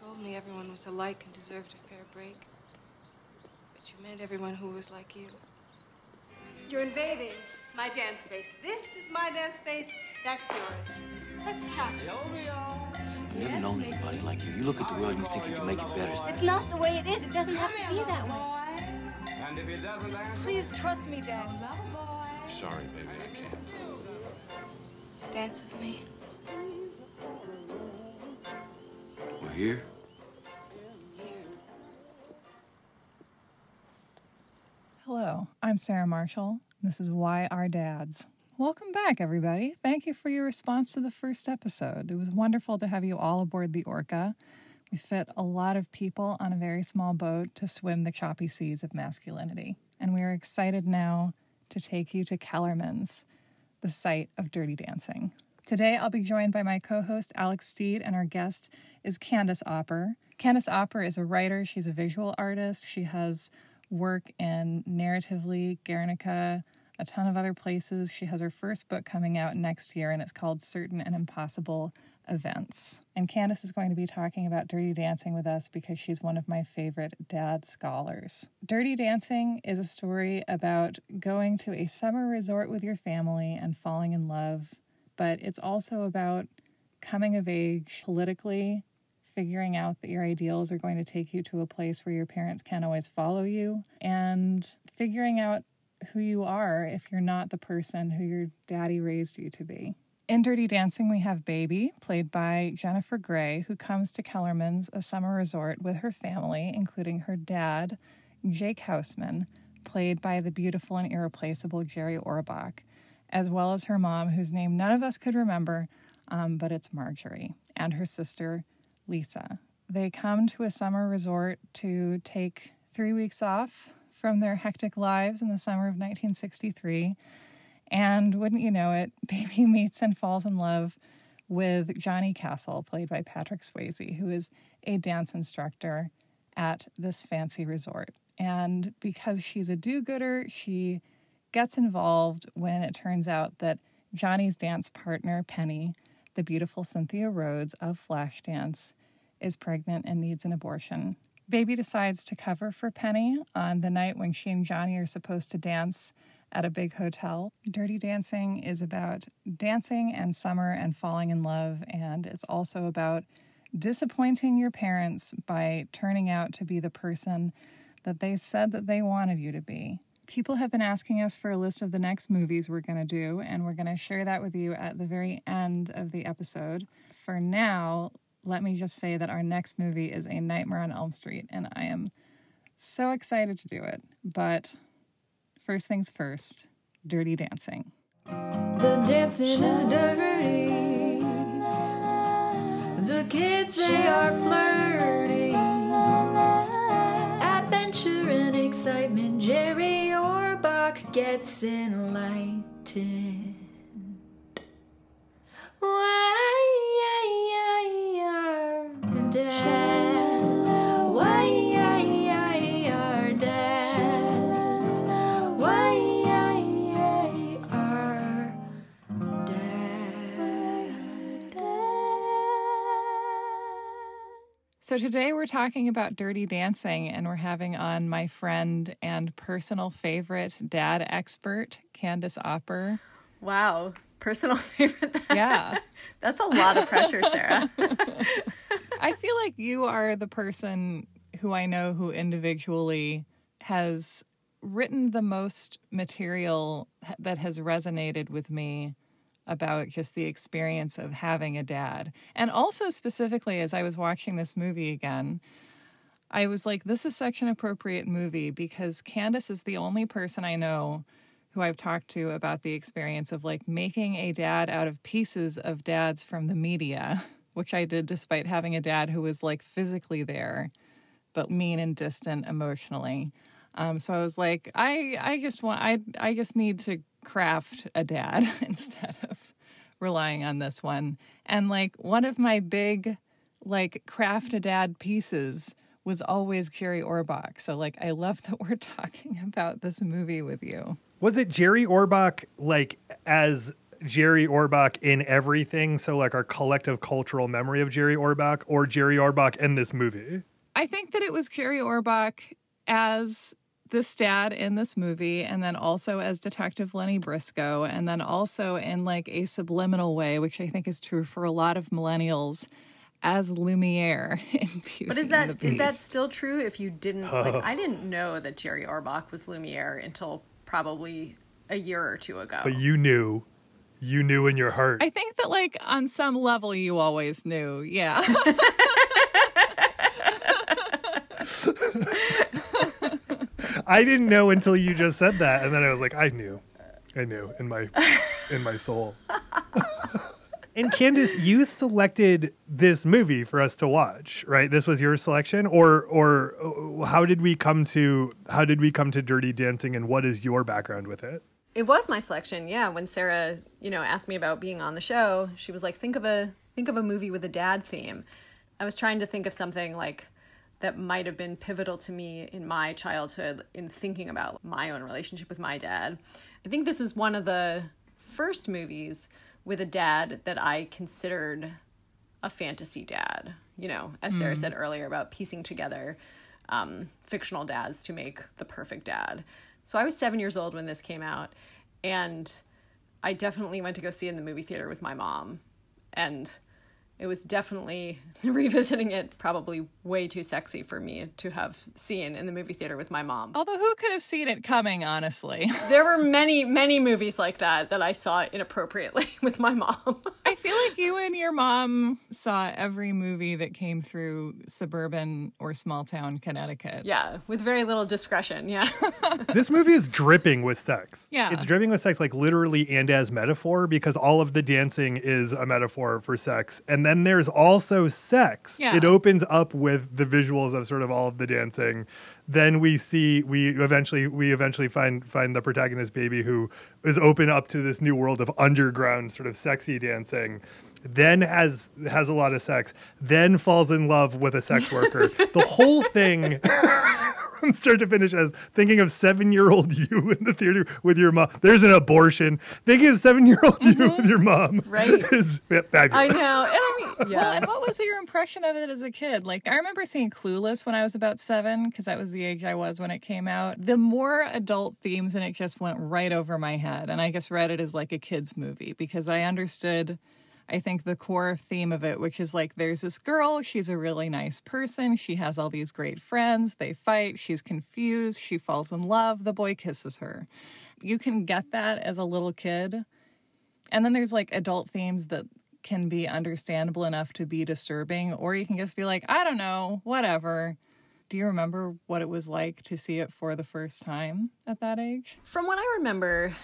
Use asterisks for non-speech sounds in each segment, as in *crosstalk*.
told me everyone was alike and deserved a fair break. But you meant everyone who was like you. You're invading my dance space. This is my dance space. That's yours. Let's chat. I've never known anybody like you. You look at the world and you think you can make it better. It's not the way it is. It doesn't have to be that way. And if he doesn't answer, Please trust me, Dad. sorry, baby, I can't. Dance with me. Here. Hello, I'm Sarah Marshall. This is Why Are Dads. Welcome back, everybody. Thank you for your response to the first episode. It was wonderful to have you all aboard the Orca. We fit a lot of people on a very small boat to swim the choppy seas of masculinity. And we are excited now to take you to Kellerman's, the site of dirty dancing. Today, I'll be joined by my co host, Alex Steed, and our guest is Candace Opper. Candace Opper is a writer, she's a visual artist. She has work in Narratively, Guernica, a ton of other places. She has her first book coming out next year, and it's called Certain and Impossible Events. And Candace is going to be talking about Dirty Dancing with us because she's one of my favorite dad scholars. Dirty Dancing is a story about going to a summer resort with your family and falling in love, but it's also about coming of age politically, figuring out that your ideals are going to take you to a place where your parents can't always follow you, and figuring out who you are if you're not the person who your daddy raised you to be. In Dirty Dancing, we have Baby, played by Jennifer Grey, who comes to Kellerman's, a summer resort, with her family, including her dad, Jake Houseman, played by the beautiful and irreplaceable Jerry Orbach, as well as her mom, whose name none of us could remember, um, but it's Marjorie, and her sister, Lisa. They come to a summer resort to take three weeks off from their hectic lives in the summer of 1963. And wouldn't you know it, *laughs* Baby meets and falls in love with Johnny Castle, played by Patrick Swayze, who is a dance instructor at this fancy resort. And because she's a do gooder, she gets involved when it turns out that Johnny's dance partner, Penny, the beautiful Cynthia Rhodes of Flashdance, is pregnant and needs an abortion. Baby decides to cover for Penny on the night when she and Johnny are supposed to dance at a big hotel. Dirty Dancing is about dancing and summer and falling in love, and it's also about disappointing your parents by turning out to be the person that they said that they wanted you to be. People have been asking us for a list of the next movies we're going to do, and we're going to share that with you at the very end of the episode. For now, let me just say that our next movie is A Nightmare on Elm Street, and I am so excited to do it. But first things first Dirty Dancing. The dancing is dirty. The kids, they are flirty. Adventure and excitement. Jerry gets enlightened. Why So, today we're talking about Dirty Dancing, and we're having on my friend and personal favorite dad expert, Candace Opper. Wow. Personal *laughs* favorite. Yeah. *laughs* That's a lot of pressure, Sarah. *laughs* I feel like you are the person who I know who individually has written the most material that has resonated with me about just the experience of having a dad. And also, specifically, as I was watching this movie again, I was like, this is such an appropriate movie because Candace is the only person I know who I've talked to about the experience of like making a dad out of pieces of dads from the media, *laughs* which I did despite having a dad who was like physically there, but mean and distant emotionally. Um, so I was like, I, I just want, I, I just need to craft a dad *laughs* instead of relying on this one. And like one of my big, like craft a dad pieces was always Jerry Orbach. So like, I love that *laughs* we're talking about this movie with you. Was it Jerry Orbach like as Jerry Orbach in everything, so like our collective cultural memory of Jerry Orbach, or Jerry Orbach in this movie? I think that it was Jerry Orbach as this dad in this movie, and then also as Detective Lenny Briscoe, and then also in like a subliminal way, which I think is true for a lot of millennials, as Lumiere *laughs* in Beauty But is and that the is that still true? If you didn't *laughs* like, I didn't know that Jerry Orbach was Lumiere until probably a year or two ago. But you knew, you knew in your heart. I think that like on some level you always knew, yeah. *laughs* I didn't know until you just said that, and then I was like, I knew, I knew in my in my soul. *laughs* and Candace, you selected this movie for us to watch, right? This was your selection, or or uh, how did we come to how did we come to Dirty Dancing, and what is your background with it? It was my selection, yeah. When Sarah, you know, asked me about being on the show, she was like, "Think of a think of a movie with a dad theme." I was trying to think of something like that might have been pivotal to me in my childhood in thinking about my own relationship with my dad. I think this is one of the first movies with a dad that I considered a fantasy dad. You know, as Sarah said earlier about piecing together um, fictional dads to make the perfect dad. So I was seven years old when this came out, and I definitely went to go see it in the movie theater with my mom. And it was definitely *laughs* revisiting it probably way too sexy for me to have seen in the movie theater with my mom. Although who could have seen it coming, honestly? *laughs* There were many, many movies like that that I saw inappropriately *laughs* with my mom. I feel like you and your mom saw every movie that came through suburban or small town Connecticut. yeah, with very little discretion. Yeah. *laughs* this movie is dripping with sex. Yeah. It's dripping with sex, like literally and as metaphor, because all of the dancing is a metaphor for sex. And then there's also sex. Yeah. It opens up with the visuals of sort of all of the dancing. Then we see we eventually we eventually find find the protagonist baby who is open up to this new world of underground sort of sexy dancing. Then has has a lot of sex. Then falls in love with a sex worker. *laughs* the whole thing from start to finish as thinking of seven year old you in the theater with your mom. There's an abortion. Thinking of seven year old you with your mom. Mm-hmm. Right. Is I fabulous. know. I Well, *laughs* yeah. and what was your impression of it as a kid? Like, I remember seeing Clueless when I was about seven, because that was the age I was when it came out. The more adult themes in it just went right over my head. And I just read it as like a kid's movie because I understood, I think, the core theme of it, which is like there's this girl, she's a really nice person, she has all these great friends, they fight, she's confused, she falls in love, the boy kisses her. You can get that as a little kid. And then there's like adult themes that can be understandable enough to be disturbing, or you can just be like, I don't know, whatever. Do you remember what it was like to see it for the first time at that age? From what I remember,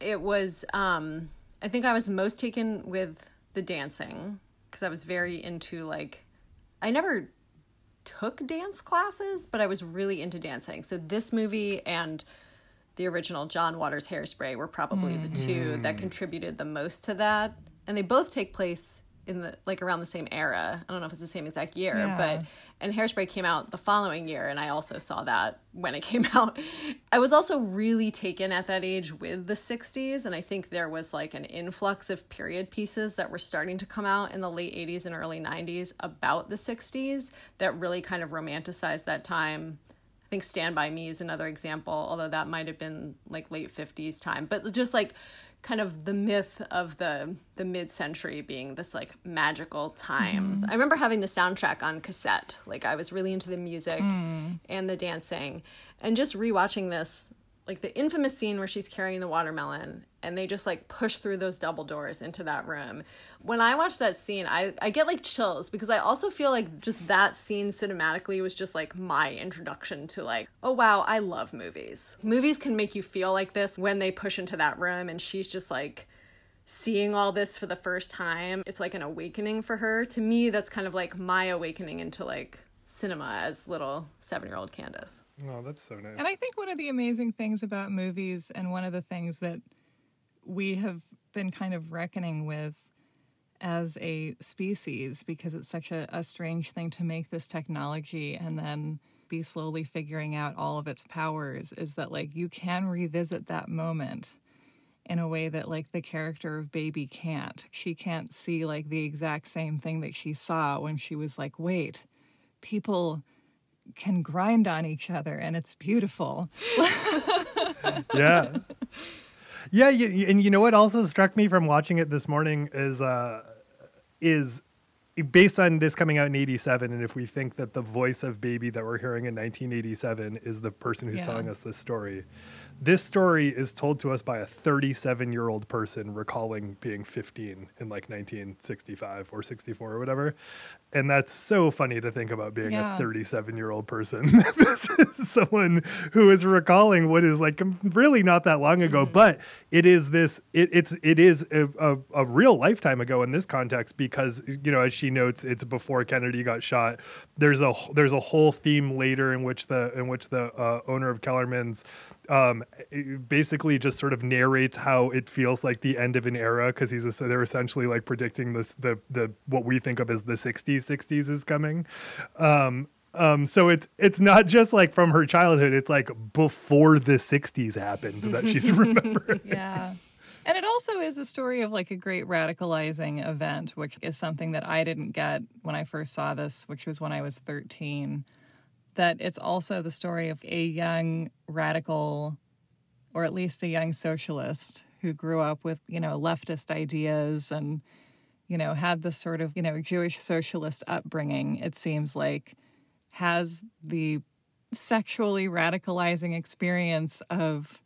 it was um I think I was most taken with the dancing because I was very into like I never took dance classes, but I was really into dancing. So this movie and the original John Waters Hairspray were probably the two that contributed the most to that. And they both take place in the like around the same era. I don't know if it's the same exact year, Yeah. but and Hairspray came out the following year and I also saw that when it *laughs* came out. I was also really taken at that age with the 60s and I think there was like an influx of period pieces that were starting to come out in the late 80s and early 90s about the 60s that really kind of romanticized that time. I think Stand By Me is another example, although that might have been like late 50s time. But just like kind of the myth of the the mid-century being this like magical time. Mm-hmm. I remember having the soundtrack on cassette. Like I was really into the music mm. and the dancing and just rewatching this like the infamous scene where she's carrying the watermelon and they just like push through those double doors into that room. When I watch that scene, I, I get like chills because I also feel like just that scene cinematically was just like my introduction to like, oh wow, I love movies. Movies can make you feel like this when they push into that room and she's just like seeing all this for the first time. It's like an awakening for her. To me, that's kind of like my awakening into like cinema as little seven year old Candace. Oh, that's so nice. And I think one of the amazing things about movies, and one of the things that we have been kind of reckoning with as a species, because it's such a, a strange thing to make this technology and then be slowly figuring out all of its powers, is that like you can revisit that moment in a way that like the character of baby can't. She can't see like the exact same thing that she saw when she was like, wait, people can grind on each other and it's beautiful. *laughs* yeah. Yeah, you, and you know what also struck me from watching it this morning is uh is based on this coming out in 87 and if we think that the voice of baby that we're hearing in 1987 is the person who's Yeah. telling us this story this story is told to us by a 37 year old person recalling being 15 in like 1965 or 64 or whatever. And that's so funny to think about being Yeah. a 37 year old person. *laughs* This is someone who is recalling what is like really not that long ago but it is this it, it's it is a, a, a real lifetime ago in this context because you know as she notes it's before kennedy got shot. There's a there's a whole theme later in which the in which the uh, owner of kellerman's um, basically just sort of narrates how it feels like the end of an era because he's so they're essentially like predicting this the the what we think of as the 60s 60s is coming um um so it's it's not just like from her childhood it's like before the 60s happened that she's *laughs* remembering yeah. And it also is a story of like a great radicalizing event, which is something that I didn't get when I first saw this, which was when I was 13. That it's also the story of a young radical, or at least a young socialist who grew up with, you know, leftist ideas and, you know, had this sort of, you know, Jewish socialist upbringing, it seems like, has the sexually radicalizing experience of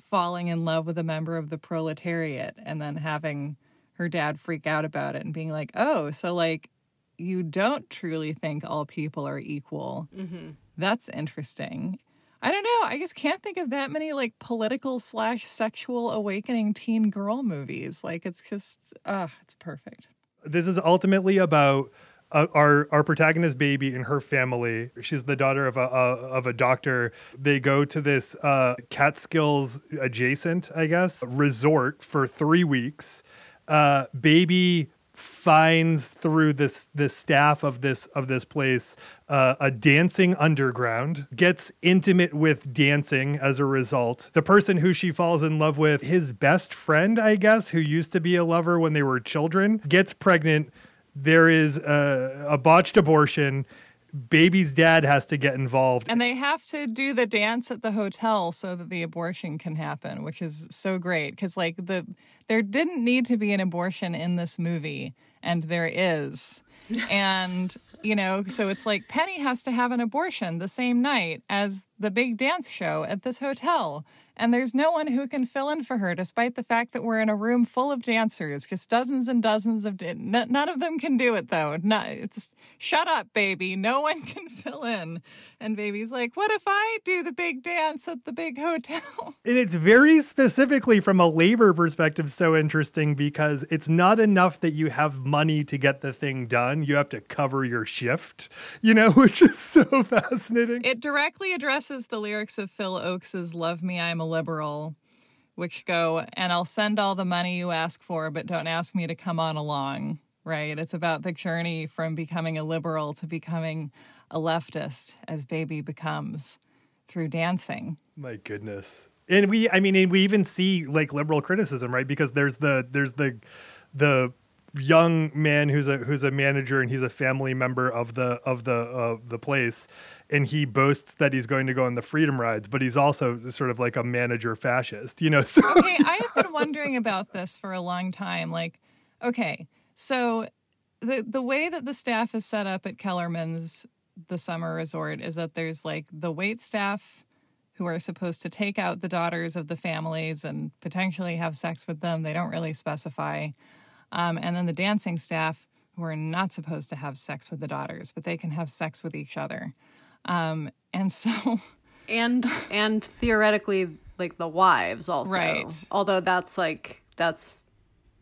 falling in love with a member of the proletariat and then having her dad freak out about it and being like, oh, so like you don't truly think all people are equal. Mm-hmm. That's interesting. I don't know. I just can't think of that many like political slash sexual awakening teen girl movies. Like it's just, ah, it's perfect. this is ultimately about uh, our our protagonist baby and her family. She's the daughter of a, a of a doctor. They go to this uh, Catskills adjacent, I guess, resort for three weeks. Uh, baby finds through this the staff of this of this place uh, a dancing underground gets intimate with dancing as a result. The person who she falls in love with his best friend i guess who used to be a lover when they were children gets pregnant. There is a, a botched abortion baby's dad has to get involved And they have to do the dance at the hotel so that the abortion can happen, which is so great because like the there didn't need to be an abortion in this movie, and there is. *laughs* and you know, so it's like Penny has to have an abortion the same night as the big dance show at this hotel. And there's no one who can fill in for her, despite the fact that we're in a room full of dancers, because dozens and dozens of n- none of them can do it though. Not, it's shut up, baby. No one *laughs* can fill in. And baby's like, what if I do the big dance at the big hotel? *laughs* And it's very specifically from a labor perspective so interesting because it's not enough that you have money to get the thing done. You have to cover your shift, you know, *laughs* which is so fascinating. It directly addresses the lyrics of Phil Ochs's Love Me, I'm a Liberal, which go, and I'll send all the money you ask for, but don't ask me to come on along, right? It's about the journey from becoming a liberal to becoming a leftist as baby becomes through dancing. My goodness. And we I mean and we even see like liberal criticism, right? Because there's the there's the the young man who's a who's a manager and he's a family member of the of the of the place and he boasts that he's going to go on the freedom rides but he's also sort of like a manager fascist you know *laughs* so okay, I have been wondering about this for a long time. Like, okay, so the the way that the staff is set up at Kellerman's the summer resort is that there's like the wait staff who are supposed to take out the daughters of the families and potentially have sex with them. They don't really specify. Um, and then the dancing staff who are not supposed to have sex with the daughters, but they can have sex with each other. Um, and so *laughs* and and theoretically like the wives also. Right. although that's like that's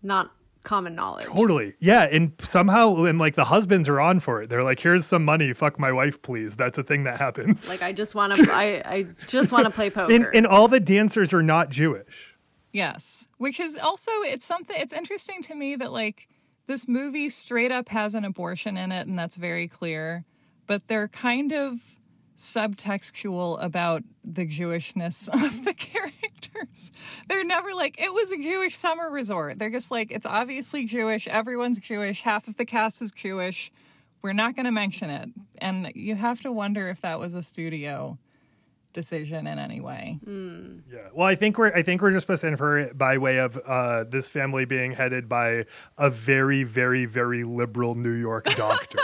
not common knowledge. Totally. Yeah and somehow and like the husbands are on for it. They're like here's some money. Fuck my wife please. That's a thing that happens. Like i just want to i i just want to play *laughs* poker. and, and all the dancers are not jewish Yes, which is also it's something it's interesting to me that like this movie straight up has an abortion in it and that's very clear, but they're kind of subtextual about the Jewishness *laughs* of the *laughs* characters. They're never like, it was a Jewish summer resort. They're just like, it's obviously Jewish. Everyone's Jewish. Half of the cast is Jewish. We're not going to mention it. And you have to wonder if that was a studio decision in any way. Yeah. Well, I think we're I think we're just supposed to infer it by way of uh, this family being headed by a very, very, very liberal New York doctor.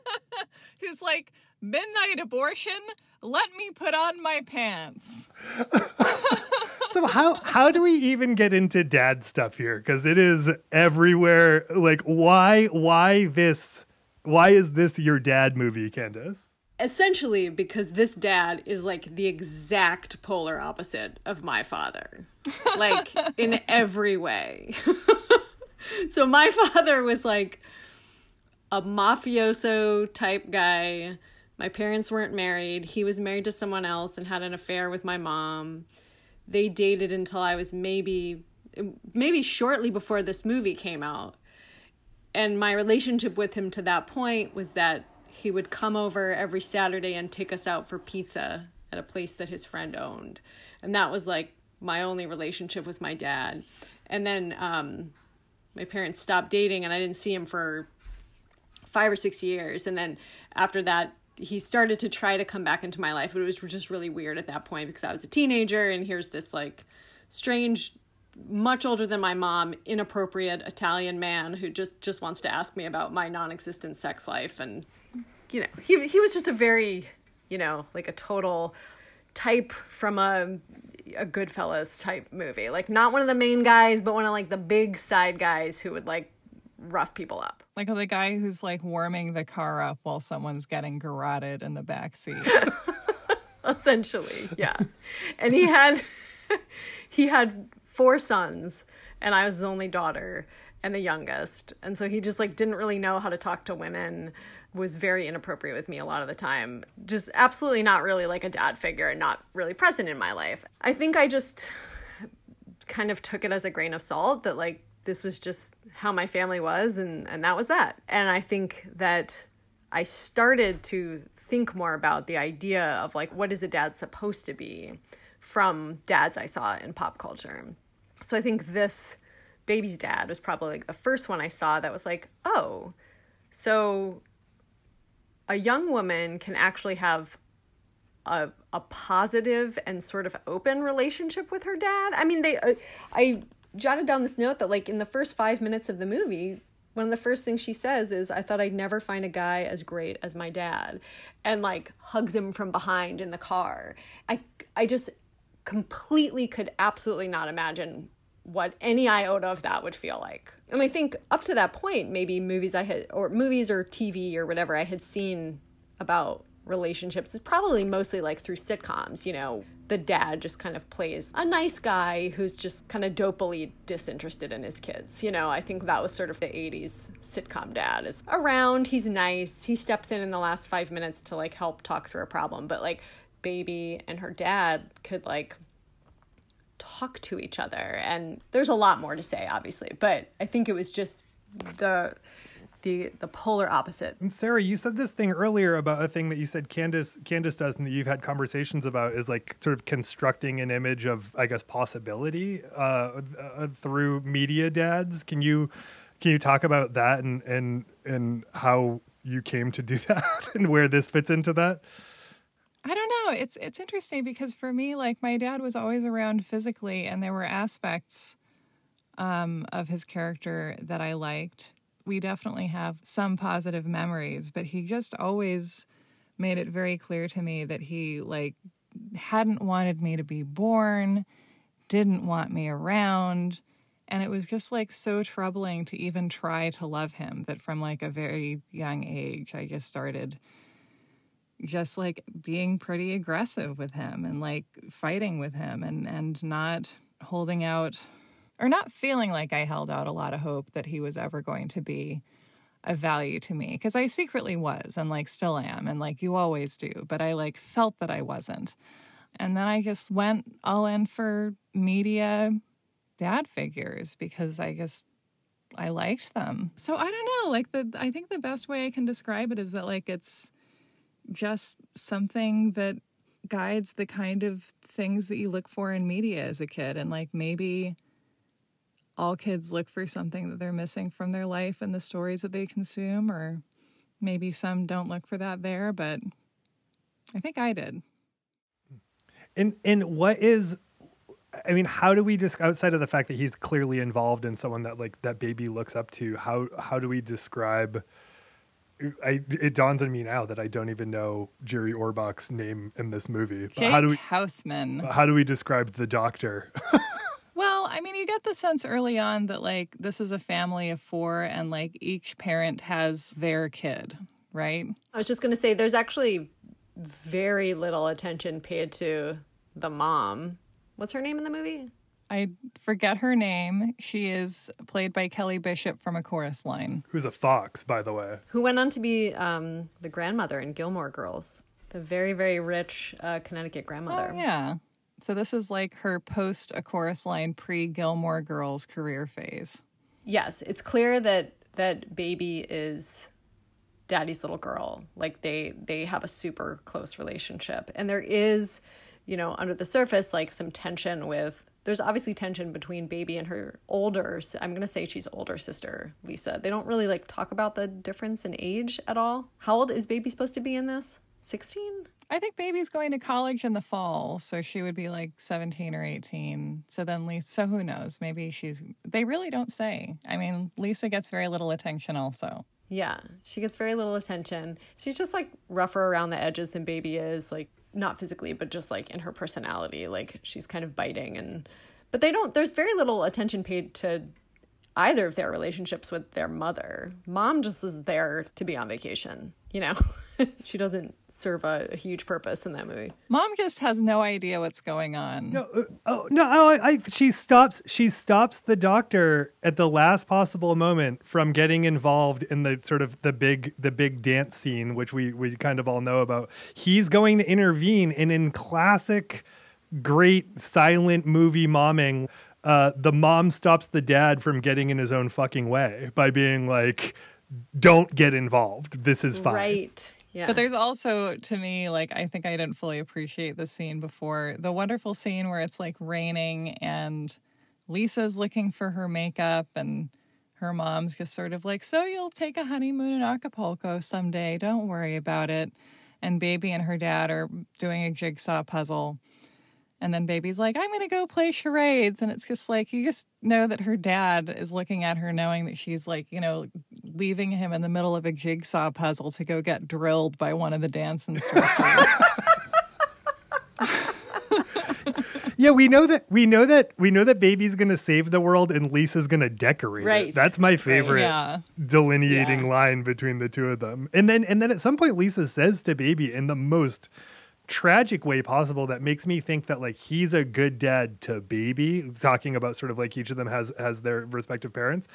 *laughs* Who's like, midnight abortion? Let me put on my pants. *laughs* so how how do we even get into dad stuff here? Because it is everywhere. Like, why why this? Why is this your dad movie, Candace? Essentially, because this dad is like the exact polar opposite of my father, like *laughs* in every way. *laughs* so, my father was like a mafioso type guy. My parents weren't married. He was married to someone else and had an affair with my mom. They dated until I was maybe maybe shortly before this movie came out. And my relationship with him to that point was that he would come over every Saturday and take us out for pizza at a place that his friend owned. And that was like my only relationship with my dad. And then um, my parents stopped dating and I didn't see him for five or six years. And then after that, he started to try to come back into my life, but it was just really weird at that point because I was a teenager and here's this like strange much older than my mom inappropriate italian man who just just wants to ask me about my non-existent sex life and you know he he was just a very you know like a total type from a a goodfellas type movie. Like not one of the main guys but one of like the big side guys who would like rough people up. Like the guy who's like warming the car up while someone's getting garroted in the back seat. *laughs* essentially yeah. And he had *laughs* he had four sons and i was his only daughter and the youngest. And so he just like didn't really know how to talk to women was very inappropriate with me a lot of the time. Just absolutely not really like a dad figure and not really present in my life. I think i just *laughs* kind of took it as a grain of salt that like this was just how my family was and and that was that. And i think that I started to think more about the idea of like what is a dad supposed to be from dads I saw in pop culture. So I think this baby's dad was probably like the first one I saw that was like, oh, so a young woman can actually have a a positive and sort of open relationship with her dad. I mean, they uh, I jotted down this note that like in the first 5 minutes of the movie, one of the first things she says is I thought I'd never find a guy as great as my dad and like hugs him from behind in the car. I I just completely could absolutely not imagine what any iota of that would feel like. And I think up to that point, maybe movies I had, or movies or TV or whatever I had seen about relationships is probably mostly like through sitcoms, you know. The dad just kind of plays a nice guy who's just kind of dopily disinterested in his kids. You know, I think that was sort of the 80s sitcom dad is around, he's nice, he steps in in the last five minutes to like help talk through a problem. But like, baby and her dad could like talk to each other and there's a lot more to say obviously but i think it was just the the the polar opposite And Sarah, you said this thing earlier about a thing that you said Candace Candace does and that you've had conversations about is like sort of constructing an image of I guess possibility uh, uh, through media dads. Can you can you talk about that and and and how you came to do *laughs* that and where this fits into that? I don't know. It's it's interesting because for me, like my dad was always around physically, and there were aspects um, of his character that I liked. We definitely have some positive memories, but he just always made it very clear to me that he like hadn't wanted me to be born, didn't want me around, and it was just like so troubling to even try to love him that from like a very young age I just started just like being pretty aggressive with him and like fighting with him and and not holding out or not feeling like I held out a lot of hope that he was ever going to be of value to me because I secretly was and like still am and like you always do but I like felt that I wasn't. And then I just went all in for media dad figures because I just I liked them. So I don't know like the I think the best way I can describe it is that like it's just something that guides the kind of things that you look for in media as a kid. And like maybe all kids look for something that they're missing from their life and the stories that they consume, or maybe some don't look for that there, but I think I did. And and what is I mean, how do we just outside of the fact that he's clearly involved in someone that like that baby looks up to, how how do we describe I it dawns on me now that I don't even know Jerry Orbach's name in this movie. Jake how do we Houseman. how do we describe the doctor? *laughs* Well, I mean, you get the sense early on that like this is a family of four and like each parent has their kid, right? I was just going to say there's actually very little attention paid to the mom. What's her name in the movie? I forget her name. She is played by Kelly Bishop from A Chorus Line. Who's a fox, by the way. Who went on to be um, the grandmother in Gilmore Girls. The very, very rich uh, Connecticut grandmother. Oh, yeah. So this is like her post A Chorus Line pre Gilmore Girls career phase. Yes, it's clear that that baby is daddy's little girl. Like they they have a super close relationship. And there is, you know, under the surface like some tension with there's obviously tension between baby and her older I'm going to say she's older sister, Lisa. They don't really like talk about the difference in age at all. How old is baby supposed to be in this? 16? I think baby's going to college in the fall, so she would be like 17 or 18. So then Lisa, so who knows? Maybe she's, they really don't say. I mean, Lisa gets very little attention also. Yeah, she gets very little attention. She's just like rougher around the edges than Baby is, like not physically, but just like in her personality. Like she's kind of biting and but they don't there's very little attention paid to either of their relationships with their mother. Mom just is there to be on vacation, you know. *laughs* *laughs* she doesn't serve a, a huge purpose in that movie. Mom just has no idea what's going on. No, uh, oh no! Oh, I, I, she stops. She stops the doctor at the last possible moment from getting involved in the sort of the big, the big dance scene, which we we kind of all know about. He's going to intervene, and in classic, great silent movie momming, uh, the mom stops the dad from getting in his own fucking way by being like, "Don't get involved. This is fine." Right. Yeah. But there's also, to me, like, I think I didn't fully appreciate the scene before. The wonderful scene where it's like raining and Lisa's looking for her makeup and her mom's just sort of like, So you'll take a honeymoon in Acapulco someday. Don't worry about it. And baby and her dad are doing a jigsaw puzzle. And then baby's like, I'm going to go play charades. And it's just like, you just know that her dad is looking at her, knowing that she's like, you know, leaving him in the middle of a jigsaw puzzle to go get drilled by one of the dance *laughs* instructors. Yeah, we know that we know that we know that baby's gonna save the world and Lisa's gonna decorate Right. it. That's my favorite Yeah. delineating Yeah. line between the two of them. And then and then at some point Lisa says to baby in the most tragic way possible that makes me think that like he's a good dad to baby talking about sort of like each of them has has their respective parents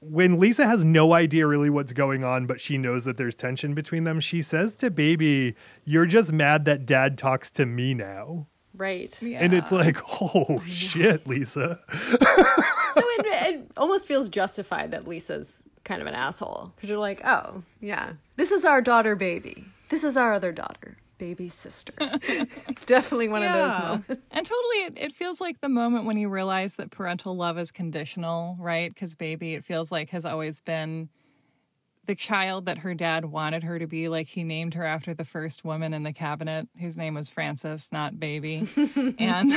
when Lisa has no idea really what's going on, but she knows that there's tension between them, she says to baby, You're just mad that dad talks to me now. right. And it's like, *laughs* Oh shit, Lisa. *laughs* so it, it *laughs* almost feels justified that Lisa's kind of an asshole because you're like, oh yeah, this is our daughter, baby. This is our other daughter, baby's sister. *laughs* it's definitely one of those moments. And totally, it, it feels like the moment when you realize that parental love is conditional, right? Because baby, it feels like has always been the child that her dad wanted her to be. Like he named her after the first woman in the cabinet, whose name was Frances, not baby. *laughs* and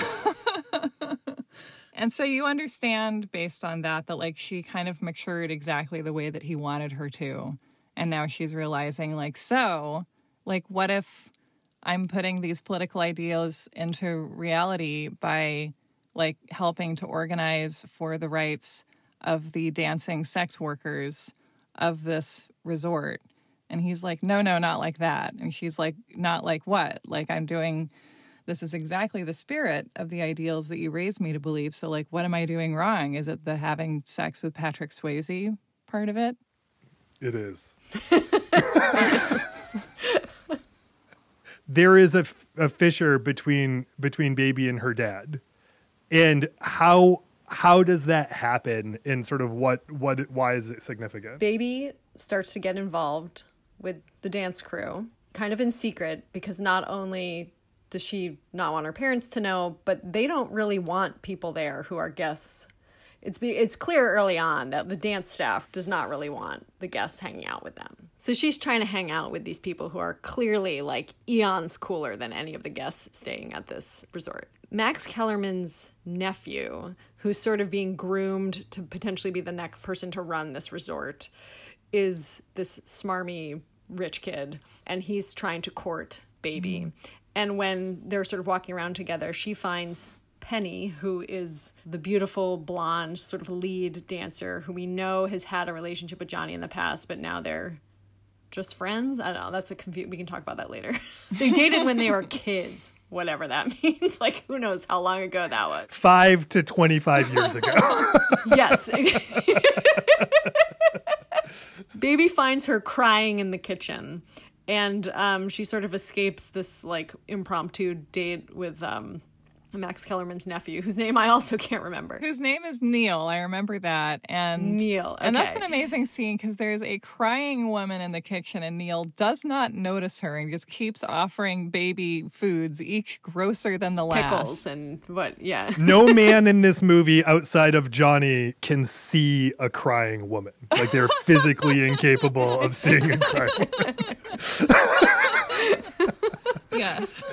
*laughs* and so you understand based on that that like she kind of matured exactly the way that he wanted her to. And now she's realizing like so, like what if I'm putting these political ideals into reality by like helping to organize for the rights of the dancing sex workers of this resort. And he's like, no, no, not like that. And she's like, not like what? Like, I'm doing this is exactly the spirit of the ideals that you raised me to believe. So, like, what am I doing wrong? Is it the having sex with Patrick Swayze part of it? It is. *laughs* there is a, a fissure between between baby and her dad. And how how does that happen and sort of what what why is it significant? Baby starts to get involved with the dance crew. kind of in secret because not only does she not want her parents to know, but they don't really want people there who are guests. It's be, it's clear early on that the dance staff does not really want the guests hanging out with them. So she's trying to hang out with these people who are clearly like eons cooler than any of the guests staying at this resort. Max Kellerman's nephew, who's sort of being groomed to potentially be the next person to run this resort, is this smarmy rich kid, and he's trying to court Baby. Mm-hmm. And when they're sort of walking around together, she finds Penny, who is the beautiful blonde sort of lead dancer who we know has had a relationship with Johnny in the past, but now they're just friends. I don't know. That's a confu- we can talk about that later. *laughs* they dated when they were kids, whatever that *laughs* means. Like who knows how long ago that was. Five to twenty-five years ago. *laughs* Yes. Baby finds her crying in the kitchen, and um, she sort of escapes this like impromptu date with um, Max Kellerman's nephew, whose name I also can't remember. Whose name is Neil. I remember that. And Neil, And that's an amazing scene because there's a crying woman in the kitchen, and Neil does not notice her and just keeps offering baby foods, each grosser than the last. Pickles and what? Yeah. *laughs* no man in this movie outside of Johnny can see a crying woman. Like they're *laughs* physically incapable of seeing a *laughs* crying woman. *laughs* yes.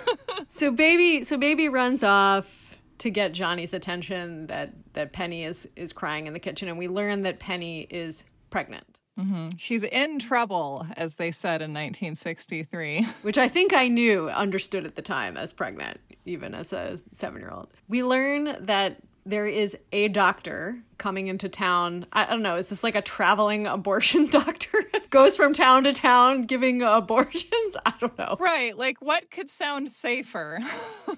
so baby, so baby runs off to get Johnny's attention that that Penny is is crying in the kitchen, and we learn that Penny is pregnant. Mm-hmm. She's in trouble, as they said in 1963. *laughs* which I think I knew, understood at the time as pregnant, even as a seven year old. We learn that there is a doctor coming into town. I don't know, is this like a traveling abortion *laughs* doctor? Goes from town to town giving *laughs* abortions? I don't know. Right. Like, what could sound safer? *laughs*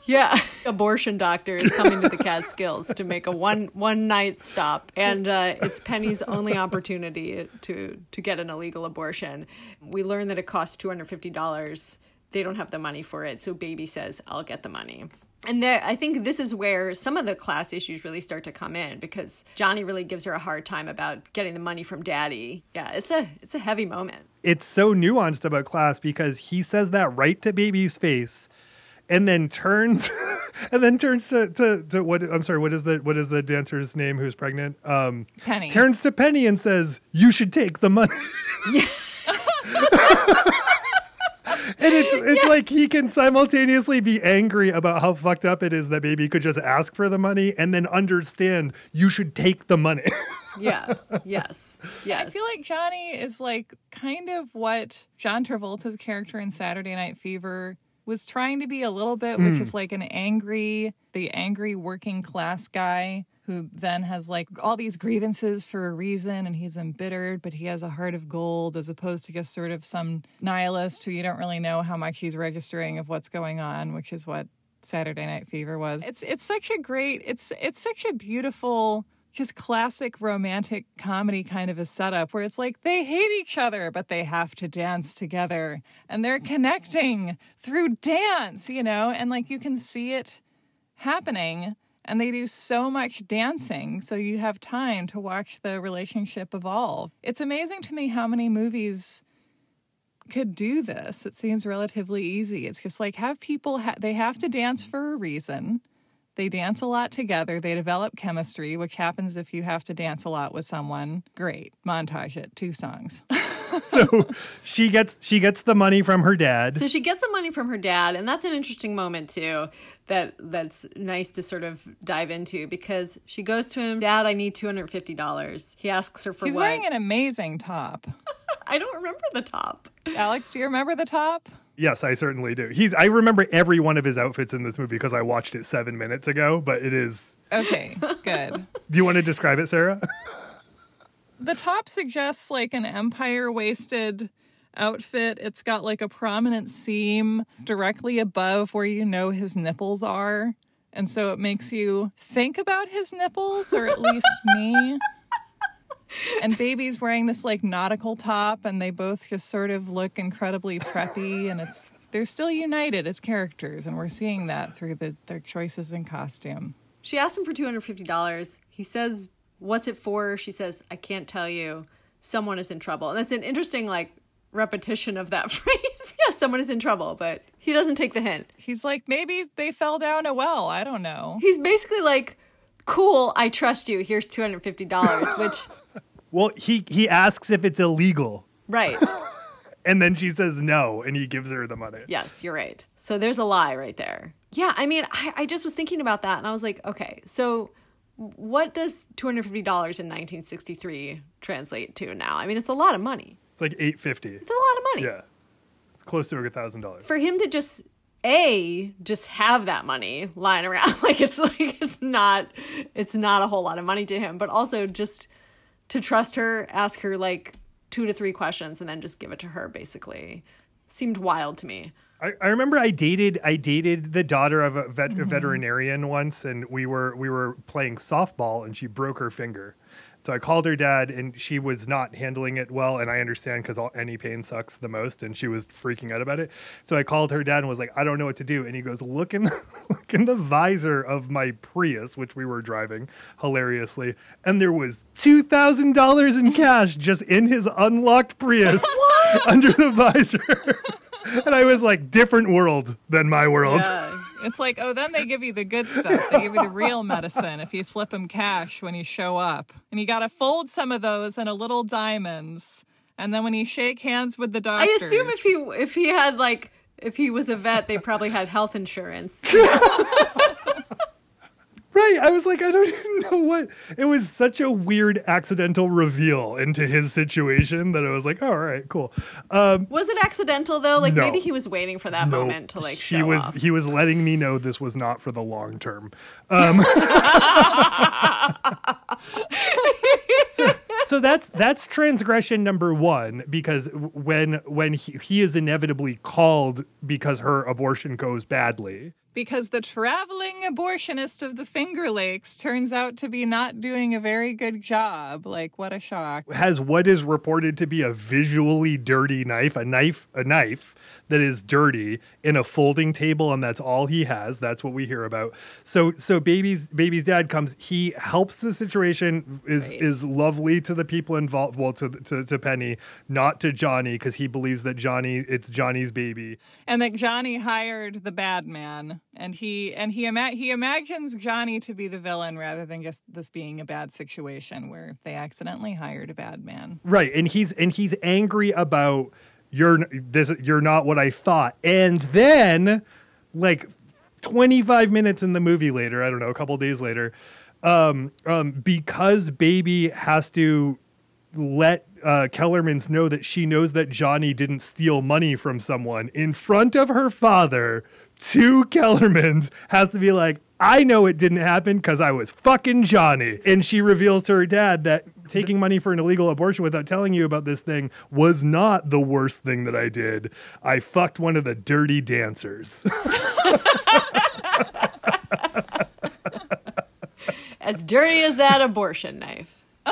Yeah. Abortion doctor is coming to the Catskills to make a one one night stop. And uh, it's Penny's only opportunity to to get an illegal abortion. We learn that it costs two hundred fifty dollars. They don't have the money for it, so baby says, I'll get the money. And there, I think this is where some of the class issues really start to come in because Johnny really gives her a hard time about getting the money from daddy. Yeah, it's a it's a heavy moment. It's so nuanced about class because he says that right to baby's face and then turns *laughs* and then turns to, to, to what I'm sorry, what is the what is the dancer's name who's pregnant? Um Penny. turns to Penny and says, You should take the money. *laughs* *laughs* And it's *laughs* it's like he can simultaneously be angry about how fucked up it is that baby could just ask for the money and then understand you should take the money. *laughs* Yeah. yes. Yes. I feel like Johnny is like kind of what John Travolta's character in Saturday Night Fever was trying to be a little bit, which hmm. is like an angry, the angry working class guy who then has like all these grievances for a reason and he's embittered, but he has a heart of gold as opposed to just sort of some nihilist who you don't really know how much he's registering of what's going on, which is what Saturday Night Fever was. It's it's such a great it's it's such a beautiful just classic romantic comedy kind of a setup where it's like they hate each other but they have to dance together and they're connecting through dance, you know, and like you can see it happening and they do so much dancing so you have time to watch the relationship evolve. It's amazing to me how many movies could do this. It seems relatively easy. It's just like have people ha- they have to dance for a reason. They dance a lot together. They develop chemistry, which happens if you have to dance a lot with someone. Great. Montage it. Two songs. *laughs* *laughs* so she gets she gets the money from her dad. So she gets the money from her dad, and that's an interesting moment too. That that's nice to sort of dive into because she goes to him, Dad, I need two hundred fifty dollars. He asks her for He's what? wearing an amazing top. *laughs* I don't remember the top. Alex, do you remember the top? Yes, I certainly do. He's I remember every one of his outfits in this movie because I watched it 7 minutes ago, but it is Okay, good. *laughs* Do you want to describe it, Sarah? The top suggests like an empire waisted outfit. It's got like a prominent seam directly above where you know his nipples are. And so it makes you think about his nipples, or at least me. *laughs* And baby's wearing this like nautical top, and they both just sort of look incredibly preppy. And it's they're still united as characters, and we're seeing that through the, their choices in costume. She asks him for two hundred fifty dollars. He says, "What's it for?" She says, "I can't tell you. Someone is in trouble." And that's an interesting like repetition of that *laughs* phrase. *laughs* yes, someone is in trouble, but he doesn't take the hint. He's like, maybe they fell down a well. I don't know. He's basically like, "Cool, I trust you. Here's two hundred fifty dollars." *laughs* Which, Well, he he asks if it's illegal, right? and then she says no, and he gives her the money. Yes, you're right. So there's a lie right there. Yeah, I mean, I, I just was thinking about that, and I was like, okay, so what does two hundred fifty dollars in 1963 translate to now? I mean, it's a lot of money. It's like eight fifty. It's a lot of money. Yeah, it's close to a thousand dollars. for him to just a just have that money lying around *laughs* like it's like it's not it's not a whole lot of money to him but also just to trust her ask her like two to three questions and then just give it to her basically seemed wild to me I, I remember I dated I dated the daughter of a, vet, a mm-hmm. veterinarian once, and we were we were playing softball, and she broke her finger. So I called her dad, and she was not handling it well, and I understand because any pain sucks the most, and she was freaking out about it. So I called her dad and was like, "I don't know what to do," and he goes, "Look in the *laughs* look in the visor of my Prius, which we were driving hilariously, and there was two thousand dollars in cash just in his unlocked Prius *laughs* *laughs* under the visor." *laughs* and I was like, different world than my world. yeah It's like, oh, then they give you the good stuff. They give you the real *laughs* medicine if you slip them cash when you show up. And you got to fold some of those in a little diamonds. And then when you shake hands with the doctor, i assume if he if he had like if he was a vet they probably had health insurance *laughs* Right. I was like, I don't *laughs* even know what. It was such a weird accidental reveal into his situation that I was like, oh, all right, cool. Um, was it accidental though like No. maybe he was waiting for that no, moment to like show he was off he was letting me know this was not for the long term. Um, *laughs* so, so that's that's transgression number one because when when he, he is inevitably called because her abortion goes badly. Because the traveling abortionist of the Finger Lakes turns out to be not doing a very good job. Like, what a shock. has what is reported to be a visually dirty knife, a knife, a knife that is dirty in a folding table, and that's all he has. That's what we hear about. So, so baby's baby's dad comes. He helps the situation. is Right. is lovely to the people involved. Well, to to, to Penny, not to Johnny, because he believes that Johnny it's Johnny's baby. And that Johnny hired the bad man, and he and he ima- he imagines Johnny to be the villain rather than just this being a bad situation where they accidentally hired a bad man. Right, and he's and he's angry about you're this you're not what I thought. And then like 25 minutes in the movie later, I don't know, a couple days later, um um because baby has to let uh, Kellerman's know that she knows that Johnny didn't steal money from someone in front of her father to Kellerman's has to be like, I know it didn't happen because I was fucking Johnny. And she reveals to her dad that taking money for an illegal abortion without telling you about this thing was not the worst thing that I did. I fucked one of the dirty dancers. *laughs* as dirty as that abortion knife *laughs*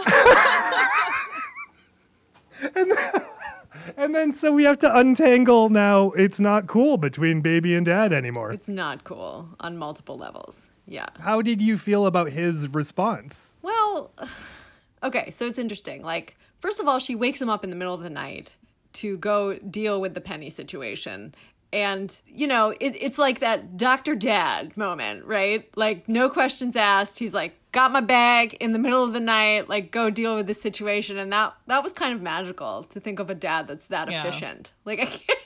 and then so we have to untangle now it's not cool between baby and dad anymore. It's not cool on multiple levels. Yeah. How did you feel about his response? Well, *sighs* okay, so it's interesting. Like, first of all, she wakes him up in the middle of the night to go deal with the Penny situation. And, you know, it, it's like that Dr. Dad moment, right? Like, no questions asked. He's like, got my bag in the middle of the night, like, go deal with this situation. And that, that was kind of magical to think of a dad that's that Yeah. efficient. Like, *laughs* I can't.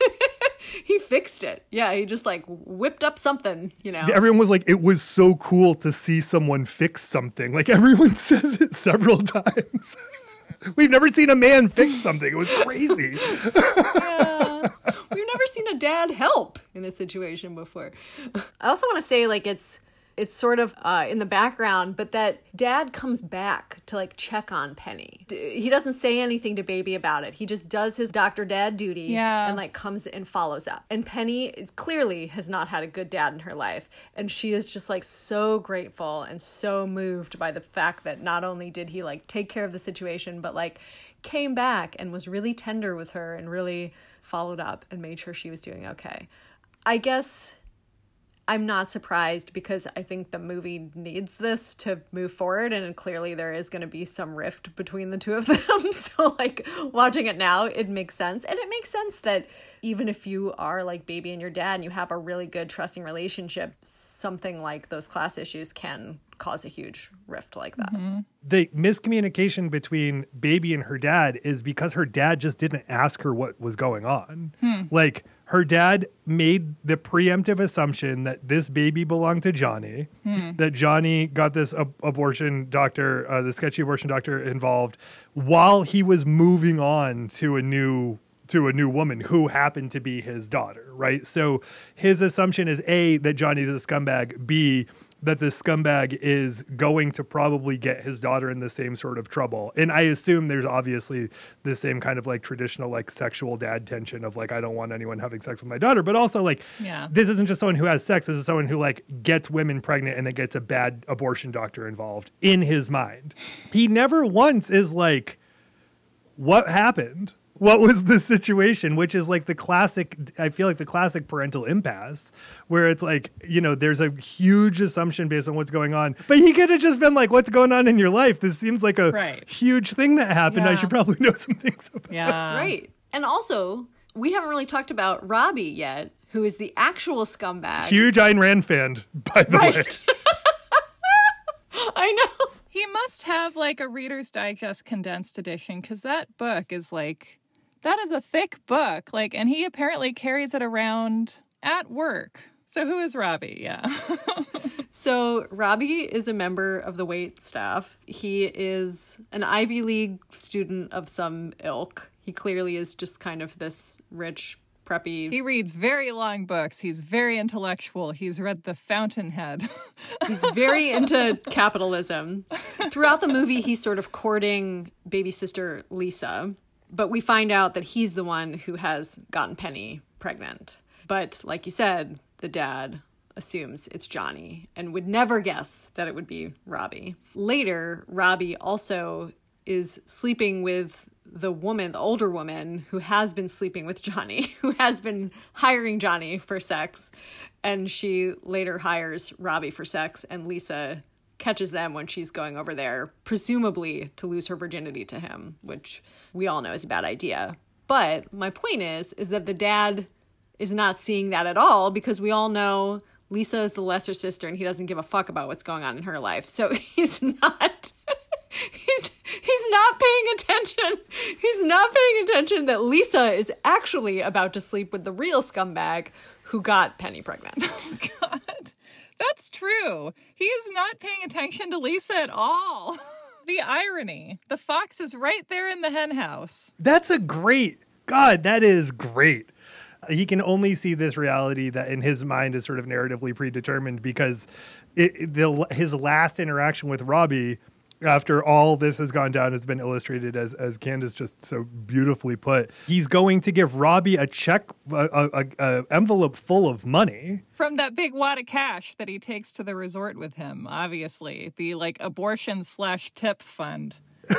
*laughs* he fixed it. Yeah, he just like whipped up something, you know. Everyone was like, it was so cool to see someone fix something. Like everyone *laughs* says it several times. We've never seen a man fix something. It was crazy. We've never seen a dad help in a situation before. I also want to say like it's it's sort of uh, in the background, but that dad comes back to like check on Penny. D- He doesn't say anything to baby about it. He just does his Dr. Dad duty Yeah. and like comes and follows up. And Penny is clearly has not had a good dad in her life. And she is just like so grateful and so moved by the fact that not only did he like take care of the situation, but like came back and was really tender with her and really followed up and made sure she was doing okay. I guess I'm not surprised because I think the movie needs this to move forward, and clearly there is going to be some rift between the two of *laughs* them. so, like, watching it now, it makes sense. And it makes sense that even if you are like baby and your dad and you have a really good, trusting relationship, something like those class issues can cause a huge rift like that. Mm-hmm. the miscommunication between baby and her dad is because her dad just didn't ask her what was going on. Hmm. Like her dad made the preemptive assumption that this baby belonged to Johnny, that Johnny got this ab- abortion doctor, uh, the sketchy abortion doctor involved while he was moving on to a new to a new woman who happened to be his daughter, right? So his assumption is A, that Johnny's a scumbag, B, that this scumbag is going to probably get his daughter in the same sort of trouble. And I assume there's obviously the same kind of like traditional like sexual dad tension of like, I don't want anyone having sex with my daughter, but also like, Yeah. this isn't just someone who has sex, this is someone who like gets women pregnant and then gets a bad abortion doctor involved in his mind. He never once is like, what happened? What was the situation? Which is like the classic, I feel like the classic parental impasse, where it's like, you know, there's a huge assumption based on what's going on. But he could have just been like, what's going on in your life? This seems like a Right. huge thing that happened. I should probably *laughs* know some things about Yeah. Right. And also, we haven't really talked about Robbie yet, who is the actual scumbag. Huge Ayn Rand fan, by the way. *laughs* I know. He must have like a Reader's Digest condensed edition because that book is like, that is a thick book. Like, and he apparently carries it around at work. So who is Robbie? Yeah. *laughs* So, Robbie is a member of the wait staff. He is an Ivy League student of some ilk. He clearly is just kind of this rich, preppy. he reads very long books. He's very intellectual. He's read The Fountainhead. *laughs* He's very into capitalism. Throughout the movie, he's sort of courting baby sister Lisa, but we find out that he's the one who has gotten Penny pregnant. But like you said, the dad assumes it's Johnny and would never guess that it would be Robbie. Later, Robbie also is sleeping with the woman, the older woman who has been sleeping with Johnny, *laughs* who has been hiring Johnny for sex. And she later hires Robbie for sex, and Lisa catches them when she's going over there, presumably to lose her virginity to him, which we all know is a bad idea. But my point is, is that the dad is not seeing that at all because we all know Lisa is the lesser sister and he doesn't give a fuck about what's going on in her life. So *laughs* he's not *laughs* he's he's not paying attention. He's not paying attention that Lisa is actually about to sleep with the real scumbag who got Penny pregnant. *laughs* Oh God, that's true. He is not paying attention to Lisa at all. *laughs* the irony. The fox is right there in the hen house. That's a great God. That is great. He can only see this reality that in his mind is sort of narratively predetermined because it- the his last interaction with Robbie after all this has gone down it's been illustrated as as Candace just so beautifully put. He's going to give Robbie a check, a, a, a- a envelope full of money. From that big wad of cash that he takes to the resort with him, obviously. The like abortion slash tip fund. *laughs*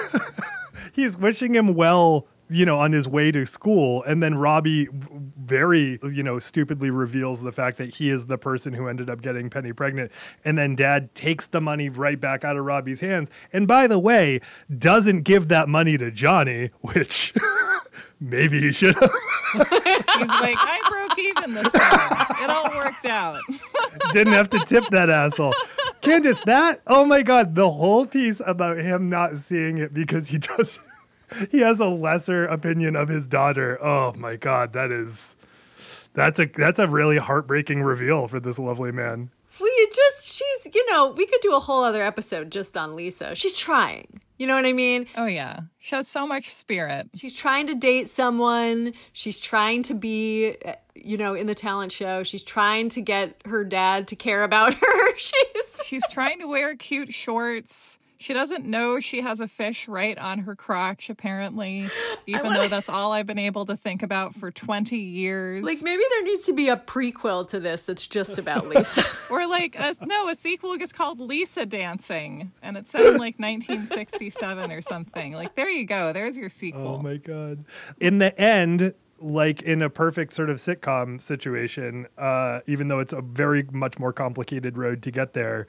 he's wishing him well you know on his way to school. And then robbie very you know stupidly reveals the fact that he is the person who ended up getting penny pregnant. And then dad takes the money right back out of robbie's hands. And by the way doesn't give that money to johnny which *laughs* maybe he should have. *laughs* He's like, I broke even this time. It all worked out. *laughs* didn't have to tip that asshole. Candace that oh my god the whole piece about him not seeing it because he does he has a lesser opinion of his daughter oh my god that is that's a that's a really heartbreaking reveal for this lovely man we just she's you know, we could do a whole other episode just on Lisa. She's trying. You know what I mean? Oh, yeah. She has so much spirit. She's trying to date someone. She's trying to be, uh, you know, in the talent show. She's trying to get her dad to care about *laughs* her. She's She's trying to wear cute shorts. She doesn't know she has a fish right on her crotch, apparently, *gasps* even though that's all I've been able to think about for 20 years. like maybe there needs to be a prequel to this that's just about Lisa. *laughs* or like, a, no, a sequel is called Lisa Dancing, and it's set in like 1967 or something. Like, there you go. There's your sequel. oh my god in the end like in a perfect sort of sitcom situation, uh, even though it's a very much more complicated road to get there,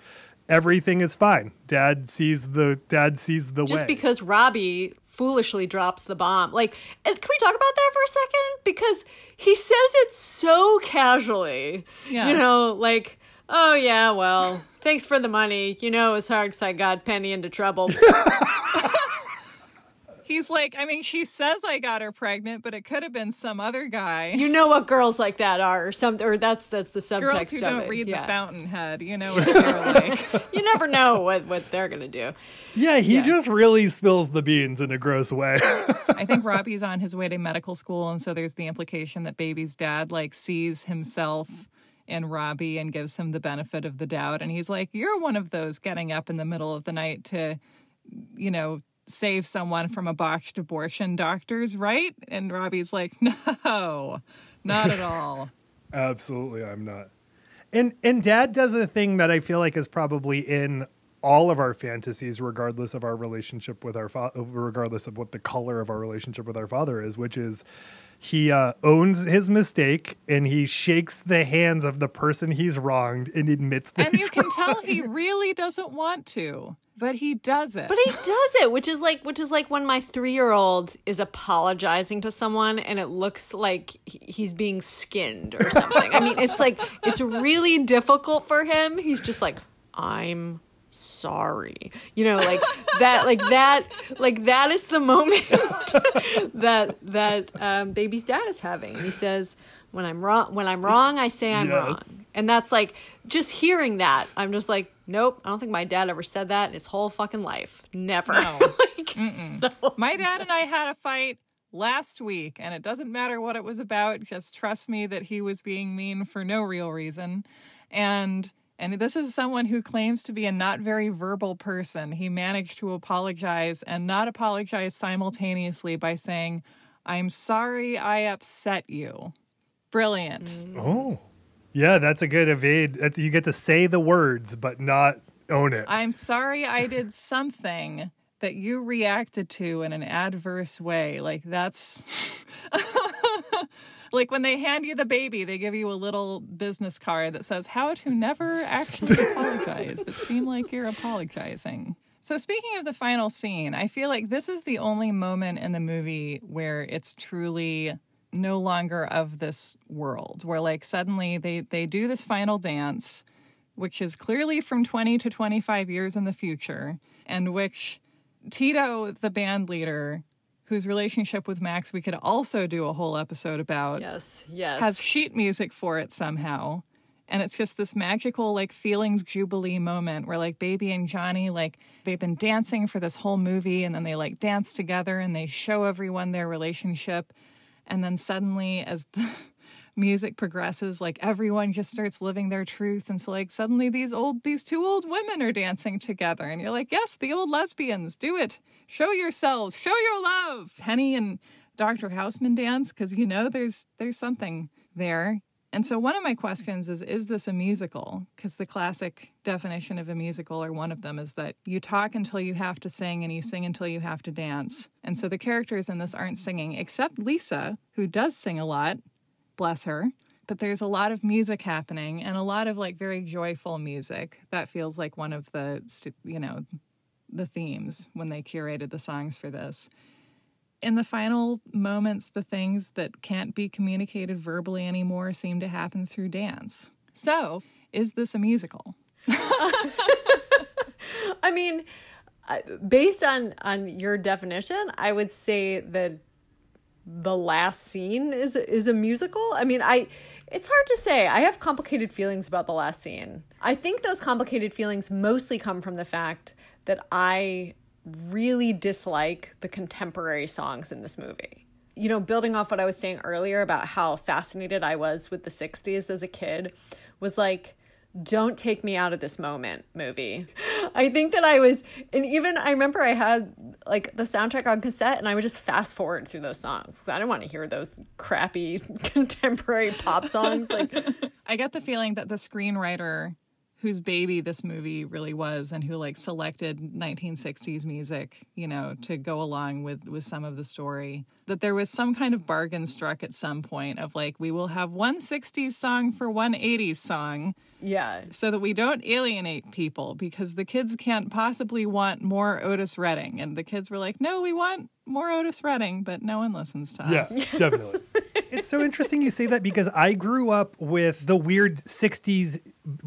everything is fine. Dad sees the dad sees the Just way. because Robbie foolishly drops the bomb. Like, uh, can we talk about that for a second? Because he says it so casually. You know, like, oh, yeah, well, thanks for the money. You know, it was hard because I got Penny into trouble. *laughs* *laughs* He's like, I mean, she says I got her pregnant, but it could have been some other guy. you know what girls like that are, or something, or that's that's the subtext Girls who of don't it. read yeah. the Fountainhead, you know *laughs* what they're like. You never know what what they're gonna do. yeah, he Yeah. just really spills the beans in a gross way. I think *laughs* Robbie's on his way to medical school, and so there's the implication that baby's dad like sees himself in Robbie and gives him the benefit of the doubt, and he's like, "You're one of those getting up in the middle of the night to, you know." Save someone from a botched abortion doctors, right? And Robbie's like, *laughs* no, not at all. *laughs* Absolutely, I'm not. And and Dad does a thing that I feel like is probably in all of our fantasies, regardless of our relationship with our father, regardless of what the color of our relationship with our father is, which is he uh, owns his mistake and he shakes the hands of the person he's wronged and admits that And you can wrong. tell he really doesn't want to, but he does it. But he does it, which is like which is like when my three year old is apologizing to someone and it looks like he's being skinned or something. I mean, it's like it's really difficult for him. He's just like, I'm sorry. You know, like that like that like that is the moment *laughs* that that um, baby's dad is having. And he says, When I'm wrong when I'm wrong, I say I'm Yes. wrong. And that's like just hearing that, I'm just like, nope, I don't think my dad ever said that in his whole fucking life. Never. No. *laughs* like, no. My dad and I had a fight last week, and it doesn't matter what it was about. Just trust me that he was being mean for no real reason. And and this is someone who claims to be a not very verbal person. He managed to apologize and not apologize simultaneously by saying, "I'm sorry I upset you." Brilliant. Oh, yeah, that's a good evade. That's, you get to say the words, but not own it. I'm sorry I did something that you reacted to in an adverse way. Like that's *laughs* like when they hand you the baby, they give you a little business card that says how to never actually *laughs* apologize, but seem like you're apologizing. So, speaking of the final scene, I feel like this is the only moment in the movie where it's truly no longer of this world, where like suddenly they, they do this final dance, which is clearly from 20 to 25 years in the future, and which Tito, the band leader, whose relationship with Max we could also do a whole episode about, Yes, yes. has sheet music for it somehow. And it's just this magical, like, feelings jubilee moment where, like, Baby and Johnny, like, they've been dancing for this whole movie and then they, like, dance together and they show everyone their relationship. And then suddenly, as the *laughs* music progresses, like, everyone just starts living their truth. And so, like, suddenly these old, these two old women are dancing together. And you're like, yes, the old lesbians, do it. Show yourselves, show your love. Penny and Dr. Houseman dance because you know there's there's something there. And so one of my questions is is this a musical? Because the classic definition of a musical or one of them is that you talk until you have to sing and you sing until you have to dance. And so the characters in this aren't singing except Lisa, who does sing a lot, bless her. But there's a lot of music happening and a lot of like very joyful music. That feels like one of the you know the themes when they curated the songs for this in the final moments, the things that can't be communicated verbally anymore seem to happen through dance. So, is this a musical? *laughs* I mean, based on on your definition, I would say that the last scene is is a musical. I mean, I it's hard to say. I have complicated feelings about the last scene. I think those complicated feelings mostly come from the fact that I really dislike the contemporary songs in this movie. You know, building off what I was saying earlier about how fascinated I was with the 60s as a kid was like don't take me out of this moment movie. I think that I was, and even I remember I had like the soundtrack on cassette and I would just fast forward through those songs 'cause I didn't want to hear those crappy *laughs* contemporary pop songs. Like, *laughs* I get the feeling that the screenwriter whose baby this movie really was and who like selected 1960s music, you know, to go along with with some of the story. That there was some kind of bargain struck at some point of like we will have one 60s song for one 80s song Yeah. so that we don't alienate people because the kids can't possibly want more Otis Redding. And the kids were like, no, we want more Otis Redding, but no one listens to us. Yes, definitely. *laughs* it's so interesting you say that because I grew up with the weird 60s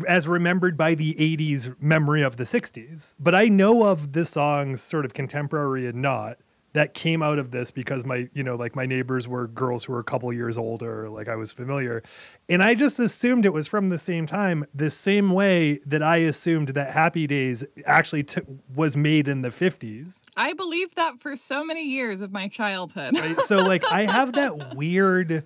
as remembered by the 80s memory of the 60s. But I know of the songs sort of contemporary and not that came out of this because my, you know, like my neighbors were girls who were a couple years older, like I was familiar. And I just assumed it was from the same time, the same way that I assumed that Happy Days actually t- was made in the 50s. I believed that for so many years of my childhood. right? So like I have that *laughs* weird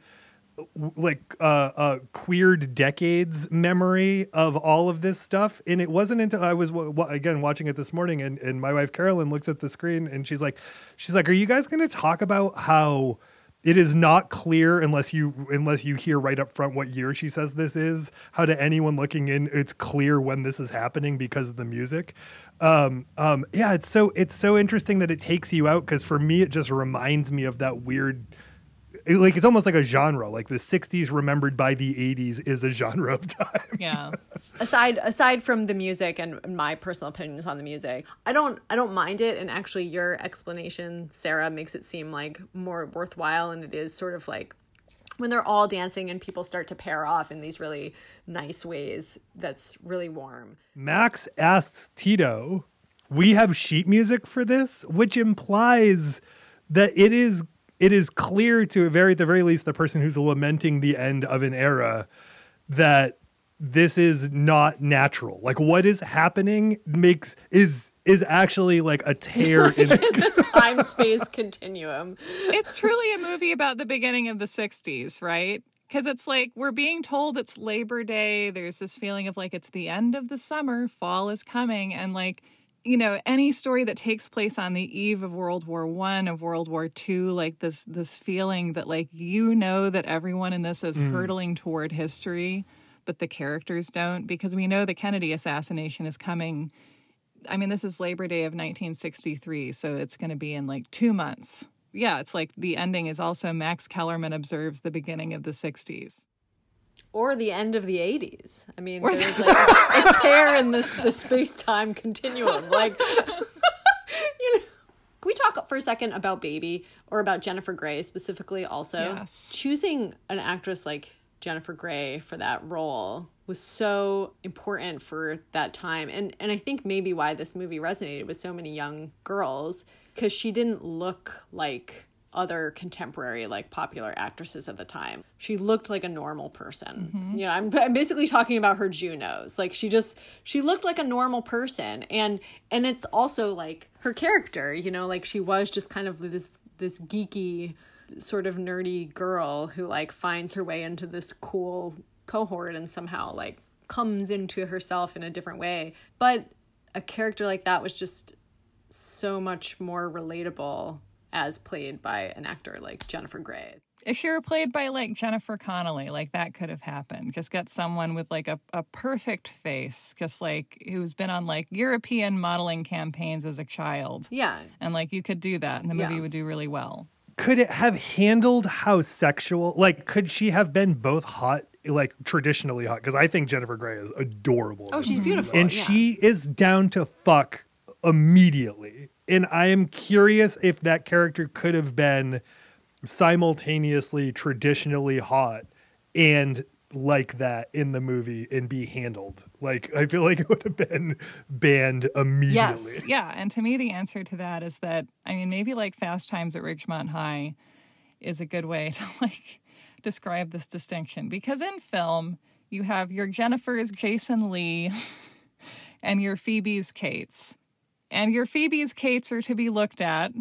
like uh uh queered decades memory of all of this stuff. And it wasn't until I was w- w- again watching it this morning and and my wife Carolyn looks at the screen and she's like she's like are you guys going to talk about how it is not clear unless you unless you hear right up front what year she says this is how to anyone looking in it's clear when this is happening because of the music? Um um yeah it's so it's so interesting that it takes you out because for me it just reminds me of that weird it- like it's almost like a genre like the 60s remembered by the 80s is a genre of time. Yeah. *laughs* aside aside from the music and my personal opinions on the music i don't i don't mind it and actually your explanation sarah makes it seem like more worthwhile and it is sort of like when they're all dancing and people start to pair off in these really nice ways that's really warm. Max asks tito we have sheet music for this? which implies that it is it is clear to a very at the very least the person who's lamenting the end of an era that this is not natural like what is happening makes is is actually like a tear in the time *laughs* space continuum it's truly a movie about the beginning of the 60s, right? Because it's like we're being told it's Labor Day. There's this feeling of like it's the end of the summer, fall is coming. And like, you know, any story that takes place on the eve of World War One, of World War Two, like this this feeling that like you know that everyone in this is mm. hurtling toward history, but the characters don't, because we know the Kennedy assassination is coming. I mean, this is Labor Day of 1963, so it's going to be in like two months. Yeah, it's like the ending is also Max Kellerman observes the beginning of the 60s. Or the end of the 80s i mean there's like *laughs* a, tear in the, the space-time continuum like *laughs* you know. Can we talk for a second about baby or about jennifer grey specifically also? Yes. choosing an actress like jennifer grey for that role was so important for that time. And and i think maybe why this movie resonated with so many young girls because she didn't look like other contemporary like popular actresses at the time. She looked like a normal person. Mm-hmm. You know, I'm, I'm basically talking about her Junos. Like she just she looked like a normal person and and it's also like her character, you know, like she was just kind of this this geeky sort of nerdy girl who like finds her way into this cool cohort and somehow like comes into herself in a different way. But a character like that was just so much more relatable as played by an actor like Jennifer Grey. If she were played by like Jennifer Connelly, like that could have happened. Just get someone with like a, a perfect face, just like who's been on like European modeling campaigns as a child. Yeah. And like you could do that and the movie Yeah. would do really well. could it have handled how sexual like could she have been both hot like traditionally hot because i think jennifer grey is adorable Oh, she's mm-hmm. beautiful. and yeah. she is down to fuck immediately and i am curious if that character could have been simultaneously traditionally hot and like that in the movie and be handled. Like i feel like it would have been banned immediately. Yes. Yeah, and to me, the answer to that is that I mean, maybe like Fast Times at Ridgemont High is a good way *laughs* to like describe this distinction. Because in film you have your Jennifer's Jason Leigh *laughs* and your Phoebe's Cates, and your Phoebe's Cates are to be looked at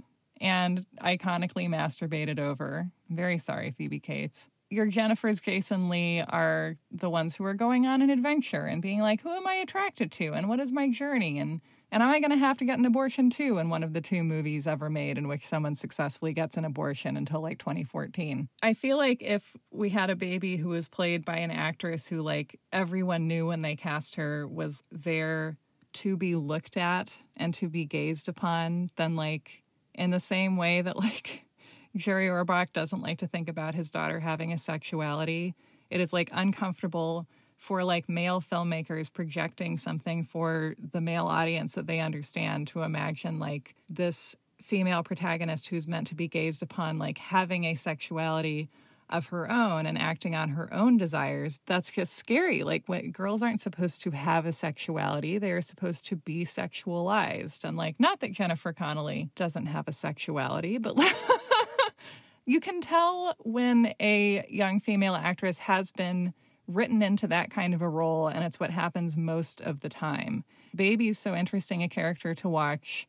and iconically masturbated over. Very sorry, Phoebe Cates. Your Jennifer's Jason Leigh are the ones who are going on an adventure and being like, who am I attracted to? And what is my journey? And And am I going to have to get an abortion too in one of the two movies ever made in which someone successfully gets an abortion until like 2014? I feel like if we had a baby who was played by an actress who like everyone knew when they cast her was there to be looked at and to be gazed upon, than like in the same way that like *laughs* Jerry Orbach doesn't like to think about his daughter having a sexuality, it is like uncomfortable for like male filmmakers projecting something for the male audience that they understand to imagine like this female protagonist who's meant to be gazed upon like having a sexuality of her own and acting on her own desires that's just scary like when girls aren't supposed to have a sexuality they're supposed to be sexualized and like not that jennifer connelly doesn't have a sexuality but *laughs* you can tell when a young female actress has been written into that kind of a role, and it's what happens most of the time. Baby's so interesting a character to watch.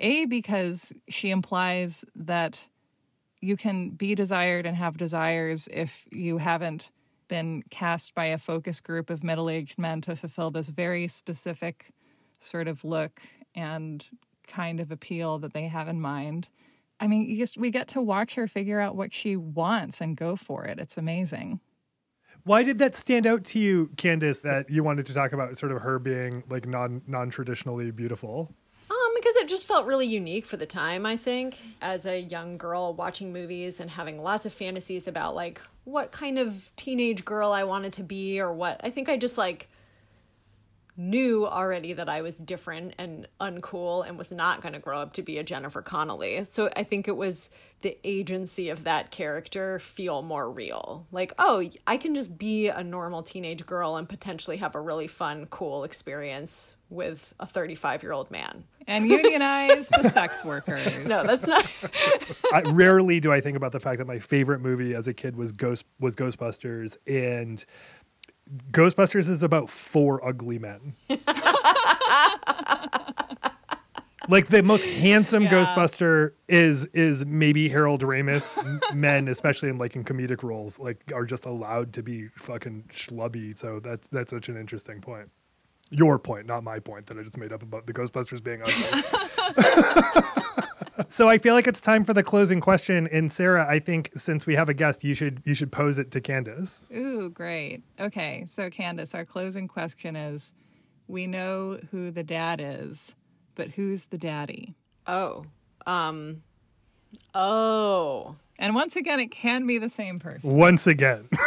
A, because she implies that you can be desired and have desires if you haven't been cast by a focus group of middle aged men to fulfill this very specific sort of look and kind of appeal that they have in mind. I mean, just we get to watch her figure out what she wants and go for it. It's amazing. Why did that stand out to you, Candace, that you wanted to talk about sort of her being like non non traditionally beautiful? It just felt really unique for the time, I think. As a young girl watching movies and having lots of fantasies about like what kind of teenage girl I wanted to be or what I think I just like knew already that I was different and uncool and was not going to grow up to be a Jennifer Connelly. So I think it was the agency of that character feel more real. Like, oh, I can just be a normal teenage girl and potentially have a really fun, cool experience with a 35 year old man. And unionize the sex workers. No, that's not. *laughs* I, rarely do I think about the fact that my favorite movie as a kid was Ghost was Ghostbusters, and Ghostbusters is about four ugly men. *laughs* like the most handsome Yeah. Ghostbuster is is maybe Harold Ramis. Men, especially in like in comedic roles, like are just allowed to be fucking schlubby. So that's that's such an interesting point. Your point, not my point that I just made up about the Ghostbusters being ugly. *laughs* *laughs* so I feel like it's time for the closing question. And Sarah, I think since we have a guest, you should you should pose it to Candace. Ooh, great. Okay, so Candace, our closing question is we know who the dad is, but who's the daddy? oh. Um. Oh. And once again, it can be the same person. Once again. *laughs*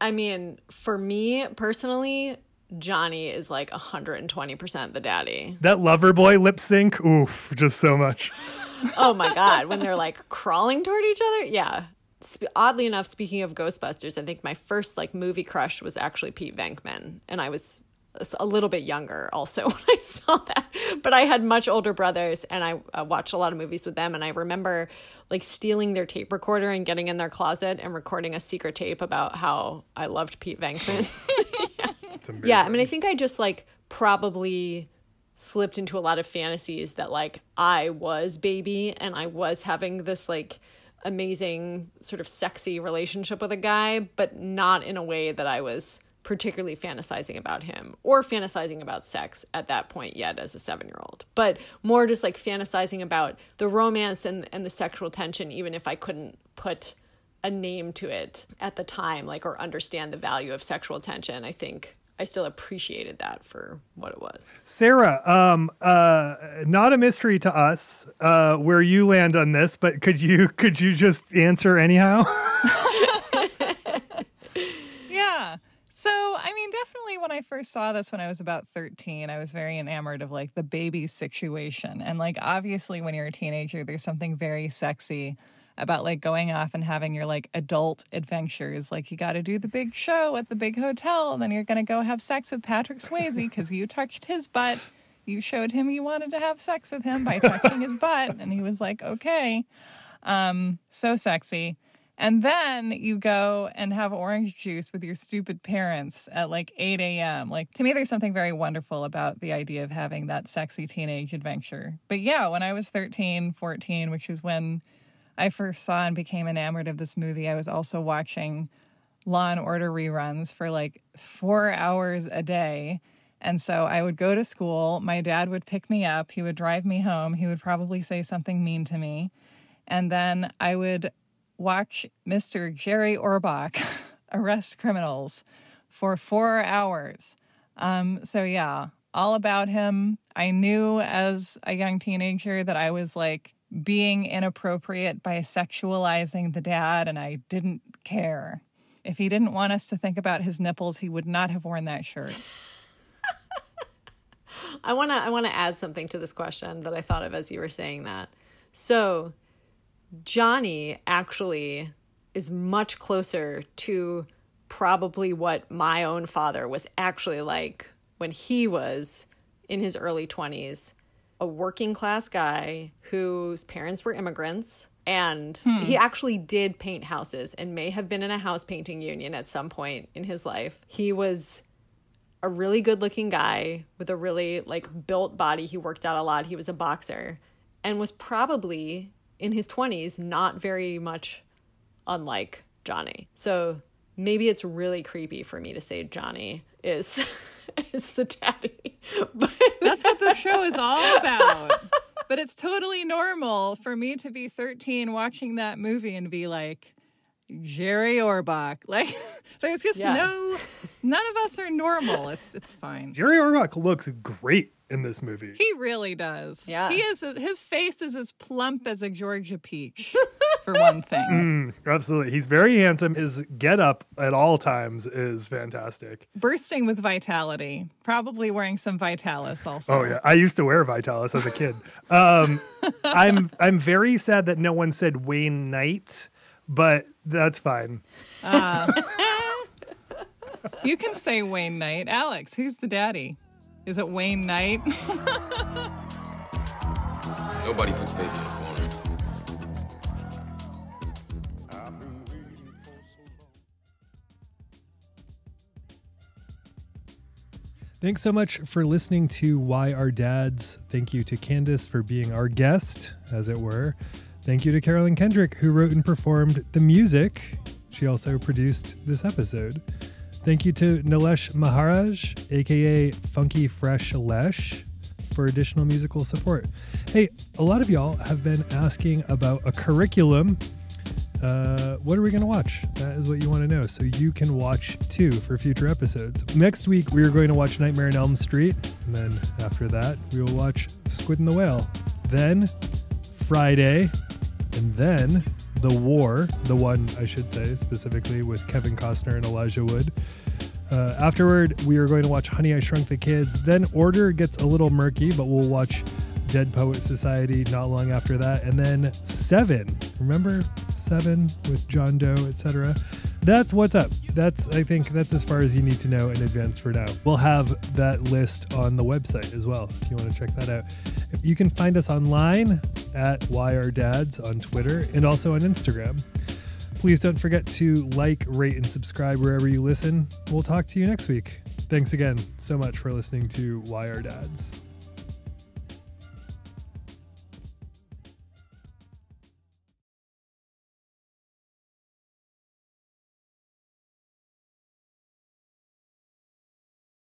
I mean, for me personally, Johnny is like 120% the daddy. that lover boy lip sync, oof, just so much. *laughs* Oh my god, when they're like crawling toward each other, yeah. Sp- oddly enough, speaking of Ghostbusters, I think my first like movie crush was actually Pete Venkman, and I was a little bit younger also *laughs* when I saw that. But I had much older brothers, and I uh, watched a lot of movies with them, and I remember like stealing their tape recorder and getting in their closet and recording a secret tape about how I loved Pete Venkman. *laughs* Amazing. Yeah, I mean, I think I just like probably slipped into a lot of fantasies that like I was baby and I was having this like amazing sort of sexy relationship with a guy, but not in a way that I was particularly fantasizing about him or fantasizing about sex at that point yet as a 7-year-old. But more just like fantasizing about the romance and and the sexual tension even if I couldn't put a name to it at the time like or understand the value of sexual tension. I think I still appreciated that for what it was. Sarah, um, uh, not a mystery to us uh, where you land on this, but could you could you just answer anyhow? *laughs* So, I mean, definitely when I first saw this when I was about 13, I was very enamored of like the baby situation. And like, obviously, when you're a teenager, there's something very sexy about like going off and having your like adult adventures. Like, you got to do the big show at the big hotel, and then you're going to go have sex with Patrick Swayze because you touched his butt. You showed him you wanted to have sex with him by touching his butt, and he was like, okay. Um, so sexy. And then you go and have orange juice with your stupid parents at like 8 a.m. Like, to me, there's something very wonderful about the idea of having that sexy teenage adventure. But yeah, when I was 13, 14, which is when I first saw and became enamored of this movie, I was also watching Law and Order reruns for like four hours a day. And so I would go to school. My dad would pick me up. He would drive me home. He would probably say something mean to me. And then I would watch Mr. Jerry Orbach *laughs* arrest criminals for four hours. Um, so, yeah, all about him. I knew as a young teenager that I was like being inappropriate by sexualizing the dad, and I didn't care. If he didn't want us to think about his nipples, he would not have worn that shirt. *laughs* I want to I want to add something to this question that I thought of as you were saying that. So, Johnny actually is much closer to probably what my own father was actually like when he was in his early 20s, a working class guy whose parents were immigrants and hmm. he actually did paint houses and may have been in a house painting union at some point in his life. He was a really good looking guy with a really like built body. He worked out a lot. He was a boxer and was probably in his 20s not very much unlike Johnny. So maybe it's really creepy for me to say Johnny is *laughs* is the daddy. *laughs* But That's what this show is all about. But it's totally normal for me to be 13 watching that movie and be like, Jerry Orbach. *laughs* Like, there's just Yeah. no, none of us are normal. It's it's fine. Jerry Orbach looks great in this movie. He really does. Yeah. He is. His face is as plump as a Georgia peach, *laughs* for one thing. Absolutely. He's very handsome. His get up at all times is fantastic. Bursting with vitality. Probably wearing some Vitalis also. Oh yeah, I used to wear Vitalis as a kid. Um, I'm *laughs* I'm very sad that no one said Wayne Knight, but that's fine. Uh, *laughs* you can say Wayne Knight. Alex, who's the daddy? Is it Wayne Knight? *laughs* Nobody puts baby in a corner. Thanks so much for listening to Why Are Dads. Thank you to Candace for being our guest, as it were. Thank you to Carolyn Kendrick, who wrote and performed the music. She also produced this episode. Thank you to Nilesh Maharaj, aka Funky Fresh Lesh, for additional musical support. Hey, a lot of y'all have been asking about a curriculum uh, what are we going to watch? That is what you want to know. So you can watch too for future episodes. Next week, we are going to watch Nightmare on Elm Street. And then after that, we will watch Squid and the Whale. Then Friday. And then The War, the one I should say specifically with Kevin Costner and Elijah Wood. Uh, afterward, we are going to watch Honey, I Shrunk the Kids. Then Order gets a little murky, but we'll watch Dead Poet Society not long after that. And then Seven. Remember Seven with John Doe, etc. That's what's up. That's, I think, that's as far as you need to know in advance for now. We'll have that list on the website as well if you want to check that out. You can find us online at Why Are Dads on Twitter and also on Instagram. Please don't forget to like, rate, and subscribe wherever you listen. We'll talk to you next week. Thanks again so much for listening to Why Are Dads.